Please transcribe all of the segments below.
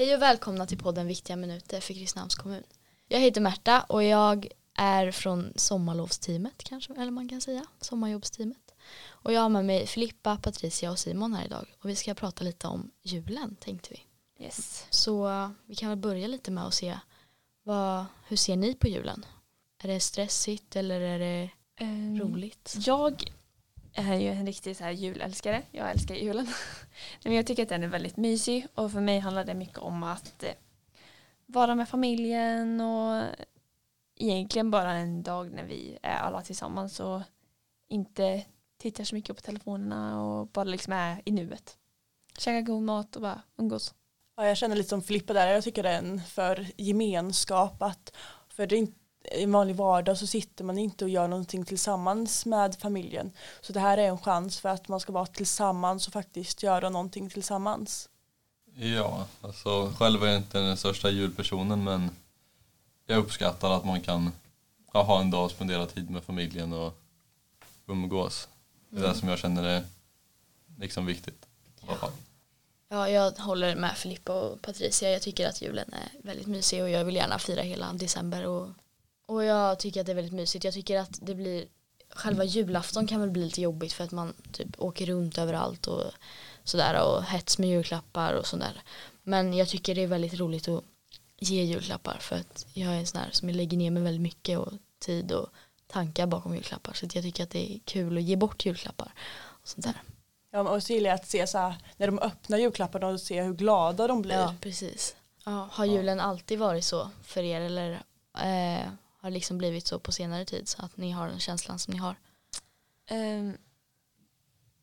Hej och välkomna till podden Viktiga minuter för Kristinehamns kommun. Jag heter Märta och jag är från sommarlovsteamet kanske, eller man kan säga, sommarjobbsteamet. Och jag har med mig Filippa, Patricia och Simon här idag och vi ska prata lite om julen tänkte vi. Yes. Så uh, vi kan väl börja lite med att se vad, hur ser ni på julen? Är det stressigt eller är det Um, roligt? Jag jag är ju en riktig så här julälskare. Jag älskar julen. Men jag tycker att den är väldigt mysig och för mig handlar det mycket om att eh, vara med familjen och egentligen bara en dag när vi är alla tillsammans och inte tittar så mycket på telefonerna och bara liksom är i nuet. Käka god mat och bara umgås. Ja, jag känner lite som Filippa där, jag tycker den för gemenskap att för det är inte en vanlig vardag så sitter man inte och gör någonting tillsammans med familjen. Så det här är en chans för att man ska vara tillsammans och faktiskt göra någonting tillsammans. Ja, alltså själv är jag inte den största julpersonen men jag uppskattar att man kan ja, ha en dag och spendera tid med familjen och umgås. Det är det som jag känner är liksom viktigt. i fall. Ja, jag håller med Filippa och Patricia. Jag tycker att julen är väldigt mysig och jag vill gärna fira hela december. Och, och jag tycker att det är väldigt mysigt. Jag tycker att det blir, själva julafton kan väl bli lite jobbigt för att man typ åker runt överallt och sådär och hets med julklappar och sådär. Men jag tycker det är väldigt roligt att ge julklappar för att jag är en sån här som lägger ner mig väldigt mycket och tid och tankar bakom julklappar. Så jag tycker att det är kul att ge bort julklappar och sånt där. Ja, och så gillar jag att se så här, när de öppnar julklapparna och se hur glada de blir. Ja, precis. Ja, har julen alltid varit så för er eller eh, har det liksom blivit så på senare tid så att ni har den känslan som ni har? Um,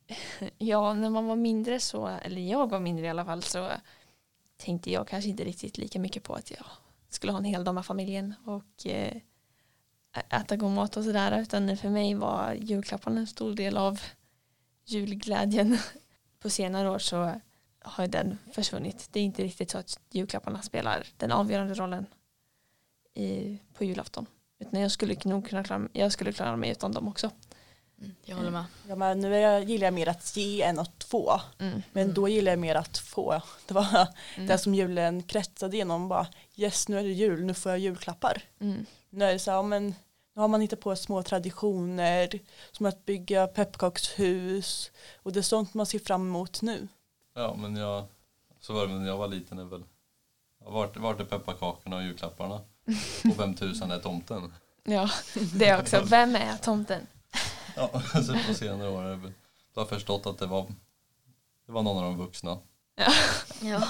ja, när man var mindre så, eller jag var mindre i alla fall, så tänkte jag kanske inte riktigt lika mycket på att jag skulle ha en hel dag med familjen och eh, äta god mat och sådär, utan för mig var julklapparna en stor del av julglädjen. På senare år så har den försvunnit. Det är inte riktigt så att julklapparna spelar den avgörande rollen i, på julafton. Utan jag skulle nog kunna klara, jag skulle klara mig utan dem också. Mm, jag håller med. Ja, men nu jag, gillar jag mer att ge än att få. Mm. Men då gillar jag mer att få. Det var Mm. det som julen kretsade genom. Bara, yes, nu är det jul, nu får jag julklappar. Mm. Nu är det så här, men nu har man hittat på små traditioner som att bygga pepparkakshus och det är sånt man ser fram emot nu. Ja, men jag, så var det när jag var liten. Är väl, vart, vart är pepparkakorna och julklapparna? Och vem tusan är tomten? Ja, det är också. Vem är tomten? Ja, så på senare år har jag förstått att det var, det var någon av de vuxna. Ja.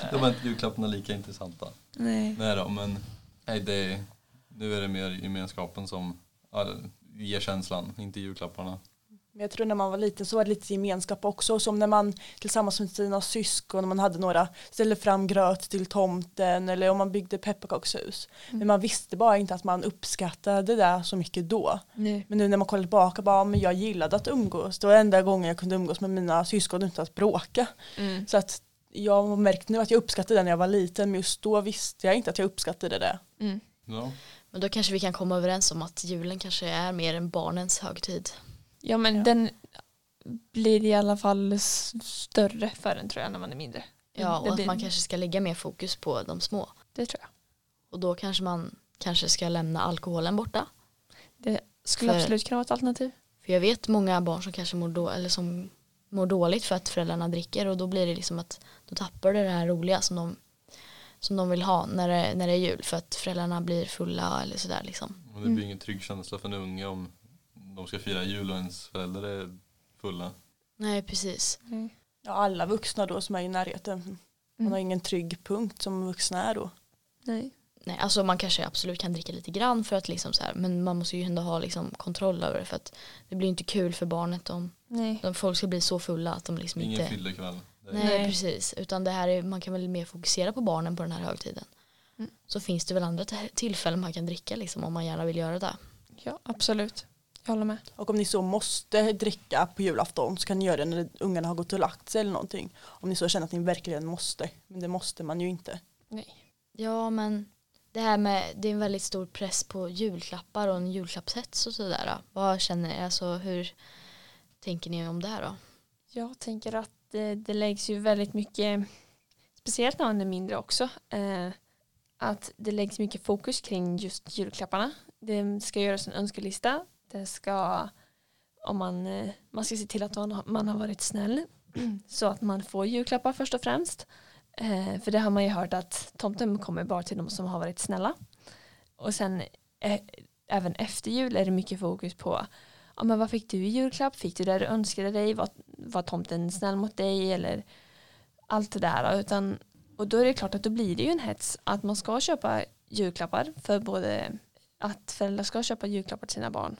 Då var inte julklapparna lika intressanta. Nej. Nej då, men nej, det, nu är det mer gemenskapen som ja, ger känslan, inte julklapparna. Men jag tror när man var liten så var det lite gemenskap också. Som när man tillsammans med sina syskon, när man hade några, ställde fram gröt till tomten eller om man byggde pepparkakshus. Men man visste bara inte att man uppskattade det där så mycket då. Nej. Men nu när man kollar tillbaka, bara, men jag gillade att umgås. Det var enda gången jag kunde umgås med mina syskon utan att bråka. Mm. Så att jag har märkt nu att jag uppskattade det när jag var liten, men just då visste jag inte att jag uppskattade det. Mm. Ja, Men då kanske vi kan komma överens om att julen kanske är mer en barnens högtid. Ja, men Ja. den blir i alla fall större för en tror jag när man är mindre. Ja, Det och att blir- man kanske ska lägga mer fokus på de små. Det tror jag. Och då kanske man kanske ska lämna alkoholen borta. Det skulle För- absolut kunna vara ett alternativ. För jag vet många barn som kanske mår, då, eller som mår dåligt för att föräldrarna dricker och då blir det liksom att då tappar det det här roliga som de, som de vill ha när det, när det är jul för att föräldrarna blir fulla eller sådär liksom. och det blir ingen trygg känsla för en unge om de ska fira jul och ens föräldrar är fulla. Nej precis. Ja, alla vuxna då som är i närheten. Man har ingen trygg punkt som vuxna är då. Nej. Nej, alltså man kanske absolut kan dricka lite grann för att liksom så här, men man måste ju ändå ha liksom kontroll över det för att det blir inte kul för barnet om, Nej. om folk ska bli så fulla att de liksom Ingen inte fyllekväll. Det är- Nej, Nej. precis. Utan det här är, man kan väl mer fokusera på barnen på den här högtiden. Mm. Så finns det väl andra tillfällen man kan dricka liksom, om man gärna vill göra det. Ja, absolut. Jag håller med. Och om ni så måste dricka på julafton så kan ni göra det när ungarna har gått och lagt sig eller någonting. Om ni så känner att ni verkligen måste. Men det måste man ju inte. Nej. Ja, men det här med, det är en väldigt stor press på julklappar och en julklappshets och sådär. Vad känner ni, alltså hur tänker ni om det här då? Jag tänker att det, det läggs ju väldigt mycket speciellt när man är mindre också, eh, att det läggs mycket fokus kring just julklapparna. Det ska göras en önskelista. Det ska, om man, eh, man ska se till att man, har- man har varit snäll så att man får julklappar först och främst. Eh, för det har man ju hört att tomten kommer bara till de som har varit snälla. Och sen eh, även efter jul är det mycket fokus på ja, men vad fick du i julklapp? Fick du det du önskade dig? Var, var tomten snäll mot dig? Eller allt det där. Utan, och då är det klart att då blir det ju en hets att man ska köpa julklappar för både att föräldrar ska köpa julklappar till sina barn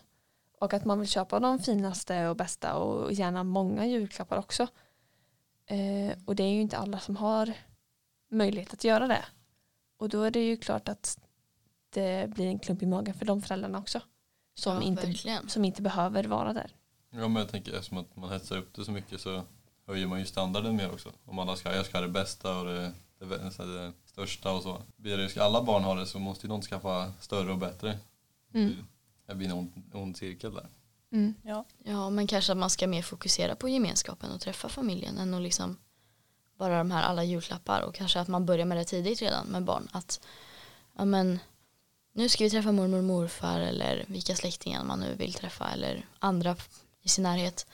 och att man vill köpa de finaste och bästa och gärna många julklappar också. Eh, och det är ju inte alla som har möjlighet att göra det. Och då är det ju klart att det blir en klump i magen för de föräldrarna också. Som, ja, inte, verkligen. som inte behöver vara där. Ja men jag tänker eftersom att man hetsar upp det så mycket så höjer man ju standarden mer också. Om alla ska, jag ska ha det bästa och det, det, det största och så. Blir det, ska alla barn ha det så måste ju någon skaffa större och bättre. Mm. Det blir en ond, ond cirkel där. Mm. Ja. Ja, men kanske att man ska mer fokusera på gemenskapen och träffa familjen än att liksom bara de här alla julklappar och kanske att man börjar med det tidigt redan med barn. Att ja, men, nu ska vi träffa mormor och morfar eller vilka släktingar man nu vill träffa eller andra i sin närhet.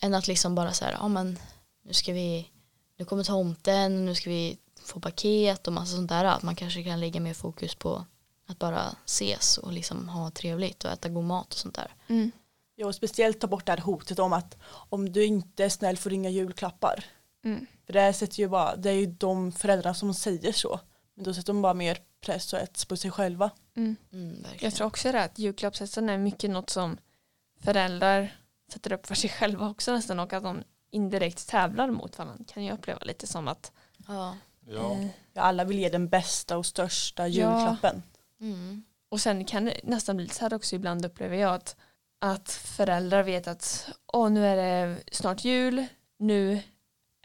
Än att liksom bara så här, ja men nu ska vi, nu kommer tomten, nu ska vi få paket och massa sånt där. Att man kanske kan lägga mer fokus på att bara ses och liksom ha trevligt och äta god mat och sånt där. Mm. Ja, och speciellt ta bort det här hotet om att om du inte är snäll får du inga julklappar. Mm. För det här sätter ju bara, det är ju de föräldrarna som säger så. Men då sätter de bara mer press och hets på sig själva. Mm. Mm. Jag tror också det att julklappshetsen är mycket något som föräldrar sätter upp för sig själva också nästan och att de indirekt tävlar mot varandra kan jag uppleva lite som att Ja. Ja, eh, Ja, alla vill ge den bästa och största Ja. Mm. och sen kan det nästan bli så här också ibland upplever jag att, att föräldrar vet att åh nu är det snart jul nu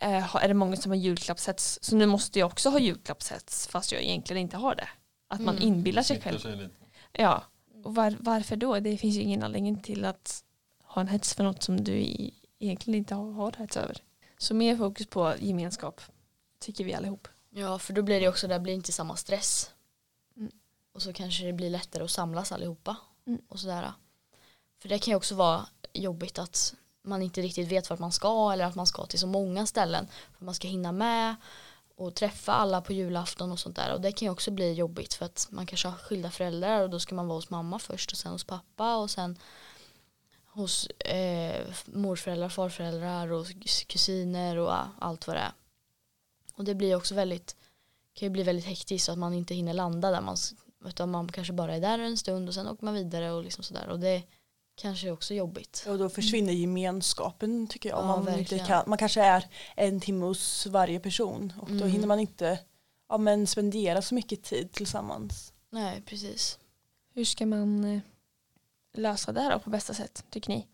eh, är det många som har julklappshets så nu måste jag också ha julklappshets fast jag egentligen inte har det att man Mm. inbillar sig själv sig. Ja, och var, varför då? Det finns ju ingen anledning till att ha en hets för något som du i, egentligen inte har, har hets över. Så mer fokus på gemenskap tycker vi allihop. Ja, för då blir det också, det blir inte samma stress. Och så kanske det blir lättare att samlas allihopa. Mm. Och sådär. För det kan ju också vara jobbigt att man inte riktigt vet vart man ska eller att man ska till så många ställen. För man ska hinna med och träffa alla på julafton och sånt där. Och det kan ju också bli jobbigt för att man kanske har skilda föräldrar och då ska man vara hos mamma först och sen hos pappa och sen hos eh, morföräldrar, farföräldrar och kusiner och allt vad det är. Och det blir också väldigt kan ju bli väldigt hektiskt så att man inte hinner landa där man utan man kanske bara är där en stund och sen åker man vidare och liksom sådär och det kanske är också jobbigt. Och då försvinner gemenskapen tycker jag. Om Ja, man, inte kan, man kanske är en timme hos varje person och då Mm. hinner man inte ja, men spendera så mycket tid tillsammans. Nej, precis. Hur ska man eh, lösa det här då på bästa sätt tycker ni?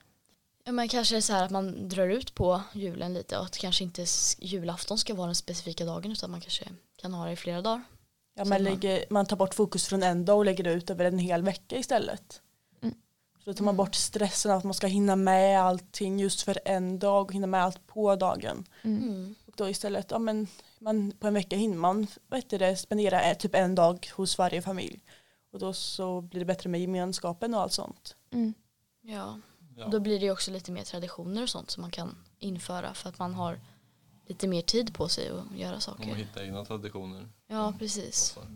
Ja, men kanske är så här att man drar ut på julen lite och att kanske inte julafton ska vara den specifika dagen utan man kanske kan ha det i flera dagar. Ja, man, lägger, man tar bort fokus från en dag och lägger det ut över en hel vecka istället. Mm. Så då tar man Mm. bort stressen av att man ska hinna med allting just för en dag och hinna med allt på dagen. Mm. Och då istället, ja men man, på en vecka hinner man vet det, spendera typ en dag hos varje familj. Och då så blir det bättre med gemenskapen och allt sånt. Mm. Ja, Ja. och då blir det också lite mer traditioner och sånt som man kan införa för att man har lite mer tid på sig att göra saker. hitta egna traditioner. Ja, precis. Alltså,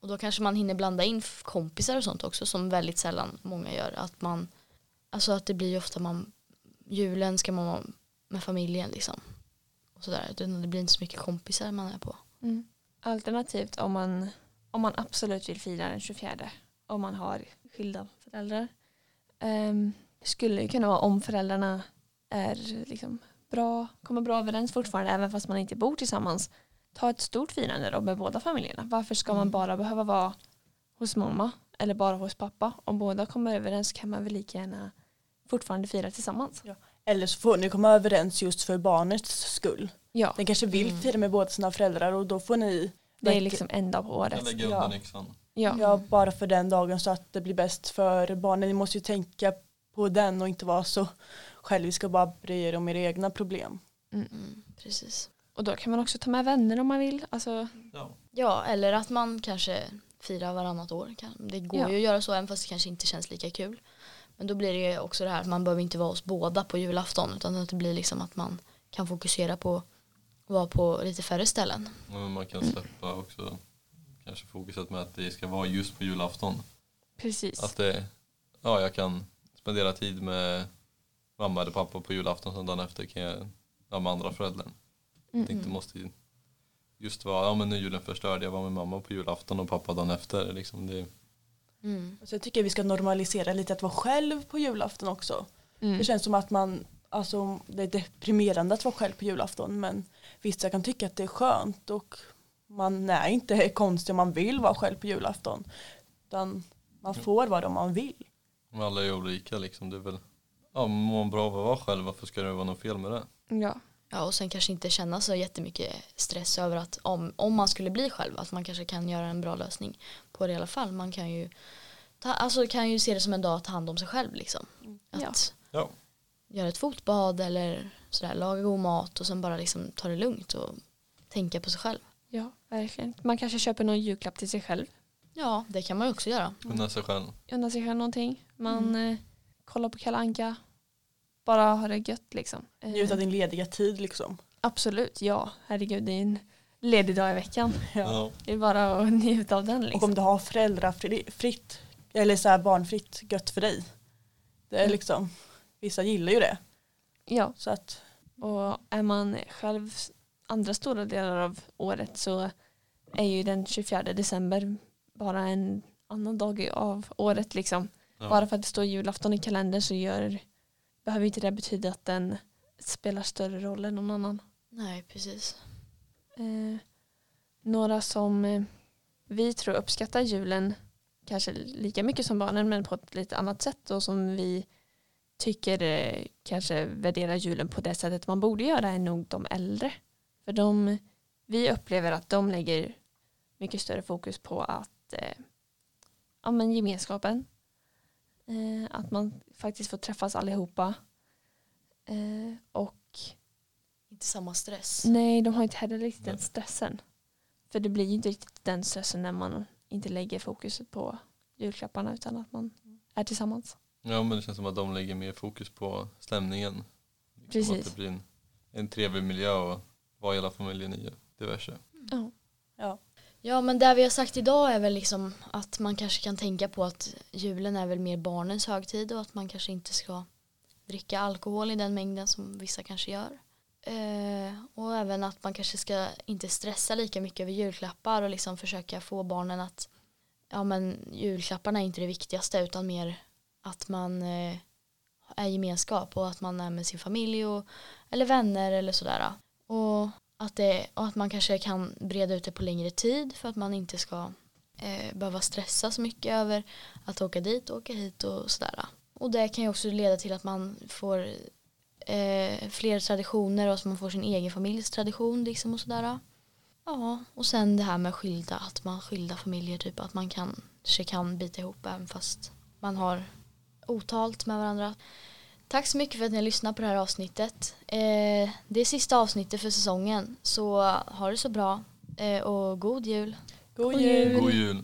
Och då kanske man hinner blanda in kompisar och sånt också som väldigt sällan många gör. Att man, alltså att det blir ju ofta man, julen ska man vara med familjen liksom. Och sådär. Det det blir inte så mycket kompisar man är på. Mm. Alternativt om man, om man absolut vill fira den 24 om man har skilda föräldrar um, skulle det kunna vara om föräldrarna är liksom bra, kommer bra överens fortfarande även fast man inte bor tillsammans ta ett stort firande då med båda familjerna varför ska man Mm. bara behöva vara hos mamma eller bara hos pappa om båda kommer överens kan man väl lika gärna fortfarande fira tillsammans Eller så får ni komma överens just för barnets skull. ja Den kanske vill Mm. fira med båda sina föräldrar och då får ni det är liksom en dag på året Ja. undan yxan. ja. Ja, bara för den dagen så att det blir bäst för barnen. Ni måste ju tänka på den och inte vara så själviska och bara bry er om era egna problem. Mm, precis. Och då kan man också ta med vänner om man vill. Alltså, Ja. Ja, eller att man kanske firar varannat år. Kan- Det går Ja. ju att göra så även fast det kanske inte känns lika kul. Men då blir det ju också det här att man behöver inte vara hos båda på julafton utan att det blir liksom att man kan fokusera på att vara på lite färre ställen. Men man kan släppa också kanske fokuset med att det ska vara just på julafton. precis. Att det, ja jag kan spendera tid med mamma eller pappa på julafton sen dagen efter kan jag ja, med andra föräldrar. Mm, Det inte måste just vara, ja men nu julen förstörd, jag var med mamma på julafton och pappa dagen efter. Liksom det, Mm. Så jag tycker vi ska normalisera lite att vara själv på julafton också. Mm. Det känns som att man, alltså det är deprimerande att vara själv på julafton men visst jag kan tycka att det är skönt och man är inte konstig om man vill vara själv på julafton. Utan man får vara om man vill. men alla är olika liksom. Det är väl, ja mår man bra av att vara själv, varför ska det vara något fel med det? Ja. Ja, och sen kanske inte känna så jättemycket stress över att om, om man skulle bli själv att man kanske kan göra en bra lösning på det i alla fall. Man kan ju, ta, alltså kan ju se det som en dag att ta hand om sig själv liksom. Att Ja. Ja. göra ett fotbad eller sådär, laga god mat och sen bara liksom ta det lugnt och tänka på sig själv. ja, verkligen. Man kanske köper någon julklapp till sig själv. Ja, det kan man ju också göra. Kunna sig själv. Unna sig själv någonting. Man eh, kollar på Kalle Anka. Bara ha det gött liksom. Eh, Njuta av din lediga tid liksom. Absolut, ja. Herregud, det är en ledig dag i veckan. Ja. Det är bara att njuta av den Och liksom. om du har föräldrafritt eller så här barnfritt gött för dig. Det är Mm. liksom, vissa gillar ju det. Ja, Så att och är man själv andra stora delar av året så är ju den 24 december bara en annan dag av året liksom. Ja. Bara för att det står julafton i kalendern så gör, behöver inte det betyda att den spelar större roll än någon annan. Nej, precis. Eh, några som eh, vi tror uppskattar julen kanske lika mycket som barnen men på ett lite annat sätt och som vi tycker eh, kanske värderar julen på det sättet man borde göra är nog de äldre. För de, vi upplever att de lägger mycket större fokus på att eh, ja, men gemenskapen. Eh, att man faktiskt får träffas allihopa. Eh, och Inte samma stress. Nej, de har inte heller riktigt den stressen. För det blir ju inte riktigt den stressen när man inte lägger fokuset på julklapparna utan att man är tillsammans. ja men det känns som att de lägger mer fokus på stämningen. Liksom Precis. Att det blir en, en trevlig miljö och vara hela familjen i diverse. Ja. ja, Ja men det vi har sagt idag är väl liksom att man kanske kan tänka på att julen är väl mer barnens högtid och att man kanske inte ska dricka alkohol i den mängden som vissa kanske gör. Eh, och även att man kanske ska inte stressa lika mycket över julklappar och liksom försöka få barnen att ja men julklapparna är inte det viktigaste utan mer att man eh, är gemenskap och att man är med sin familj och, eller vänner eller sådär. Och att, det, och att man kanske kan breda ut det på längre tid för att man inte ska eh, behöva stressa så mycket över att åka dit och åka hit och sådär. Och det kan ju också leda till att man får eh, fler traditioner och att man får sin egen familjs tradition liksom och sådär. Ja, och sen det här med skilda, att man skilda familjer typ att man kanske kan bita ihop även fast man har otalt med varandra. Tack så mycket för att ni har lyssnat på det här avsnittet. Eh, det är sista avsnittet för säsongen så ha det så bra eh, och god jul. god jul. God jul!